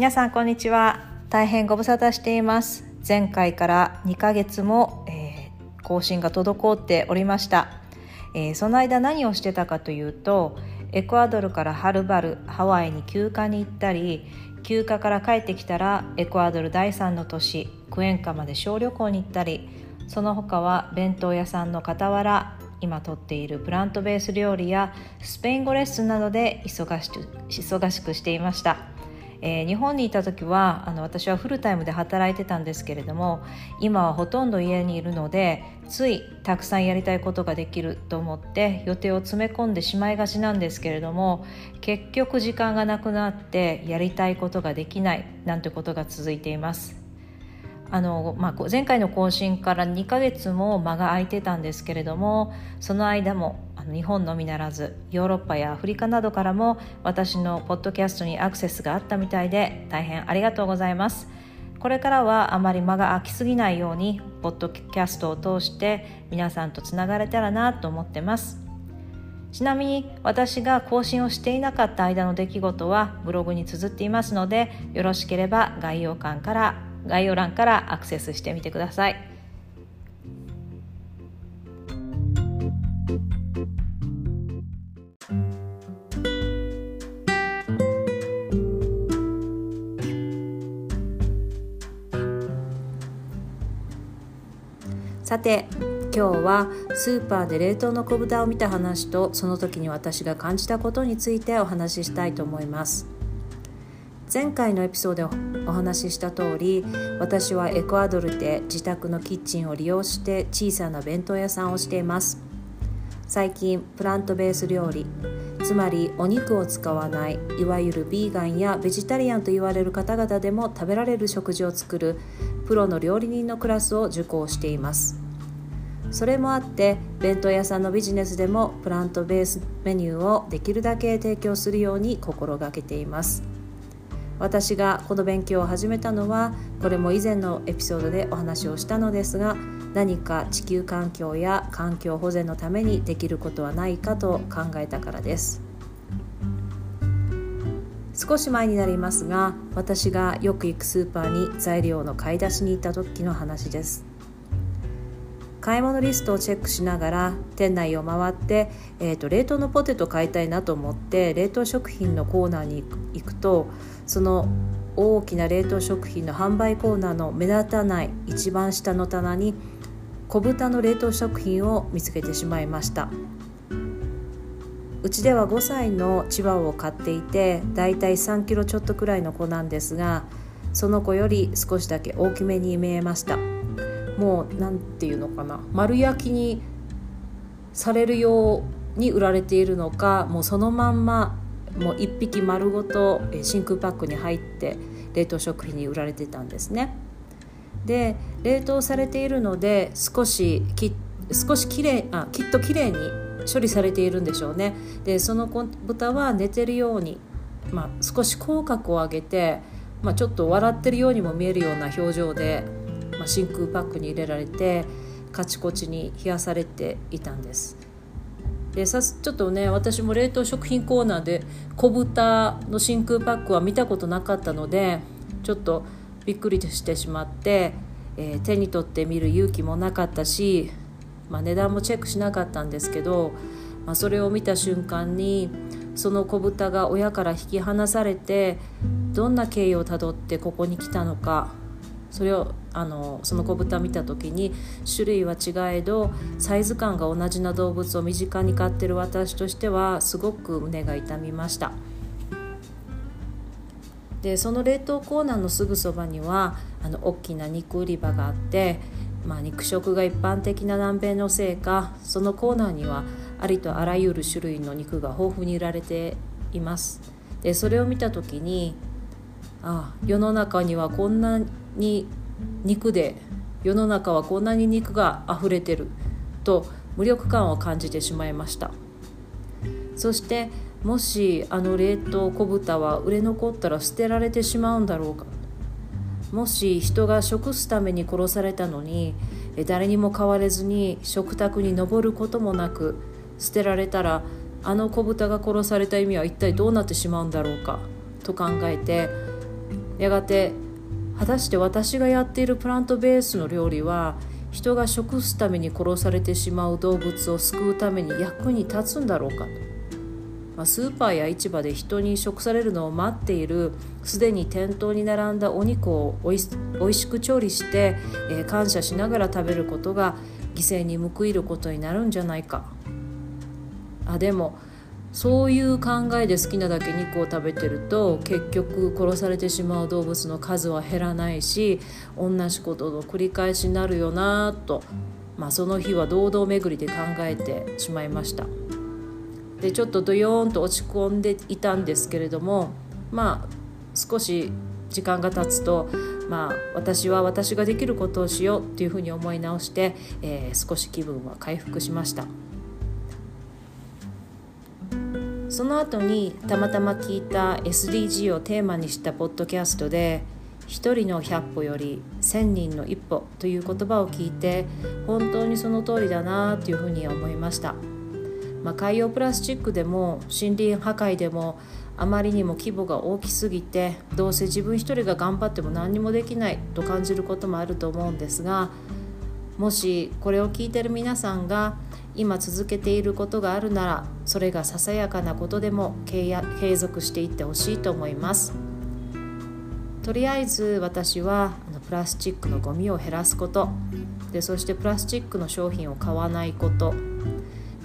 皆さんこんにちは。大変ご無沙汰しています。前回から2ヶ月も、えー、更新が滞っておりました、えー、その間何をしてたかというとエクアドルからはるばるハワイに休暇に行ったり休暇から帰ってきたらエクアドル第3の都市クエンカまで小旅行に行ったりその他は弁当屋さんの傍ら今とっているプラントベース料理やスペイン語レッスンなどで忙しく忙しくしていました、えー、日本にいた時はあの私はフルタイムで働いてたんですけれども今はほとんど家にいるのでついたくさんやりたいことができると思って予定を詰め込んでしまいがちなんですけれども結局時間がなくなってやりたいことができないなんてことが続いています。あの、まあ、前回の更新から2ヶ月も間が空いてたんですけれどもその間もあの日本のみならずヨーロッパやアフリカなどからも私のポッドキャストにアクセスがあったみたいで大変ありがとうございますこれからはあまり間が空きすぎないようにポッドキャストを通して皆さんとつながれたらなと思ってますちなみに私が更新をしていなかった間の出来事はブログに綴っていますのでよろしければ概要欄から概要欄からアクセスしてみてください。さて今日はスーパーで冷凍の小豚を見た話とその時に私が感じたことについてお話ししたいと思います。前回のエピソードでお話しした通り私はエクアドルで自宅のキッチンを利用して小さな弁当屋さんをしています最近プラントベース料理つまりお肉を使わないいわゆるビーガンやベジタリアンと言われる方々でも食べられる食事を作るプロの料理人のクラスを受講しています。それもあって弁当屋さんのビジネスでもプラントベースメニューをできるだけ提供するように心がけています。私がこの勉強を始めたのはこれも以前のエピソードでお話をしたのですが何か地球環境や環境保全のためにできることはないかと考えたからです。少し前になりますが私がよく行くスーパーに材料の買い出しに行った時の話です。買い物リストをチェックしながら店内を回って、えーと、冷凍のポテト買いたいなと思って冷凍食品のコーナーに行くとその大きな冷凍食品の販売コーナーの目立たない一番下の棚に小豚の冷凍食品を見つけてしまいました。うちでは5歳のチワワを飼っていてだいたい3キロちょっとくらいの子なんですがその子より少しだけ大きめに見えましたもう何て言うのかな丸焼きにされるように売られているのかもうそのまんまもう1匹丸ごと真空パックに入って冷凍食品に売られてたんですね。で冷凍されているので少しき少しきれいあきっときれいに処理されているんでしょうね。でその豚は寝てるように、まあ、少し口角を上げて、まあ、ちょっと笑ってるようにも見えるような表情で、まあ、真空パックに入れられてカチコチに冷やされていたんです。でさちょっとね私も冷凍食品コーナーで小豚の真空パックは見たことなかったのでちょっとびっくりしてしまって、えー、手に取って見る勇気もなかったし、まあ、値段もチェックしなかったんですけど、まあ、それを見た瞬間にその子豚が親から引き離されてどんな経緯をたどってここに来たのかそれをあのその子豚見た時に種類は違えどサイズ感が同じな動物を身近に飼ってる私としてはすごく胸が痛みました。でその冷凍コーナーのすぐそばにはあの大きな肉売り場があって、まあ、肉食が一般的な南米のせいかそのコーナーにはありとあらゆる種類の肉が豊富に売られています。でそれを見た時にああ世の中にはこんなに肉で世の中はこんなに肉が溢れてると無力感を感じてしまいました。そしてもしあの冷凍小豚は売れ残ったら捨てられてしまうんだろうか。もし人が食すために殺されたのに誰にも飼われずに食卓に上ることもなく捨てられたらあの子豚が殺された意味は一体どうなってしまうんだろうかと考えてやがて果たして私がやっているプラントベースの料理は人が食すために殺されてしまう動物を救うために役に立つんだろうかと、まあ、スーパーや市場で人に食されるのを待っているすでに店頭に並んだお肉をおいおいしく調理して、えー、感謝しながら食べることが犠牲に報いることになるんじゃないか。あでもそういう考えで好きなだけ肉を食べてると結局殺されてしまう動物の数は減らないし同じことの繰り返しになるよなと、まあ、その日は堂々巡りで考えてしまいました。でちょっとドヨーンと落ち込んでいたんですけれどもまあ少し時間が経つとまあ私は私ができることをしようっていうふうに思い直して、えー、少し気分は回復しました。その後にたまたま聞いた SDG をテーマにしたポッドキャストで「一人の百歩より千人の一歩」という言葉を聞いて本当にその通りだなというふうに思いました、まあ、海洋プラスチックでも森林破壊でもあまりにも規模が大きすぎてどうせ自分一人が頑張っても何にもできないと感じることもあると思うんですがもしこれを聞いてる皆さんが今続けていることがあるならそれがささやかなことでも継続していってほしいと思います。とりあえず私はプラスチックのゴミを減らすこと。でそしてプラスチックの商品を買わないこと。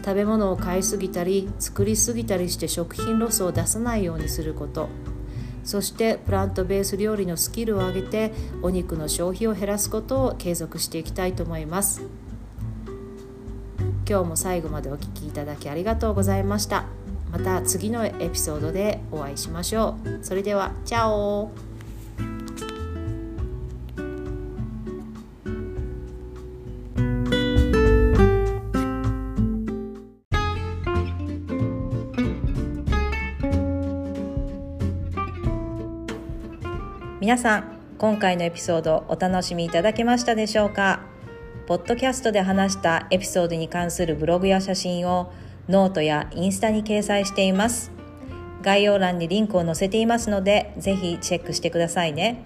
食べ物を買いすぎたり作りすぎたりして食品ロスを出さないようにすること。そしてプラントベース料理のスキルを上げてお肉の消費を減らすことを継続していきたいと思います。今日も最後までお聴きいただきありがとうございました。また次のエピソードでお会いしましょう。それではチャオ。皆さん今回のエピソードお楽しみいただけましたでしょうか？ポッドキャストで話したエピソードに関するブログや写真をノートやインスタに掲載しています。概要欄にリンクを載せていますので、ぜひチェックしてくださいね。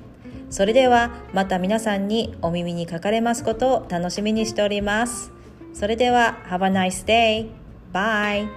それではまた皆さんにお耳にかかれますことを楽しみにしております。それでは、Have a nice day! Bye!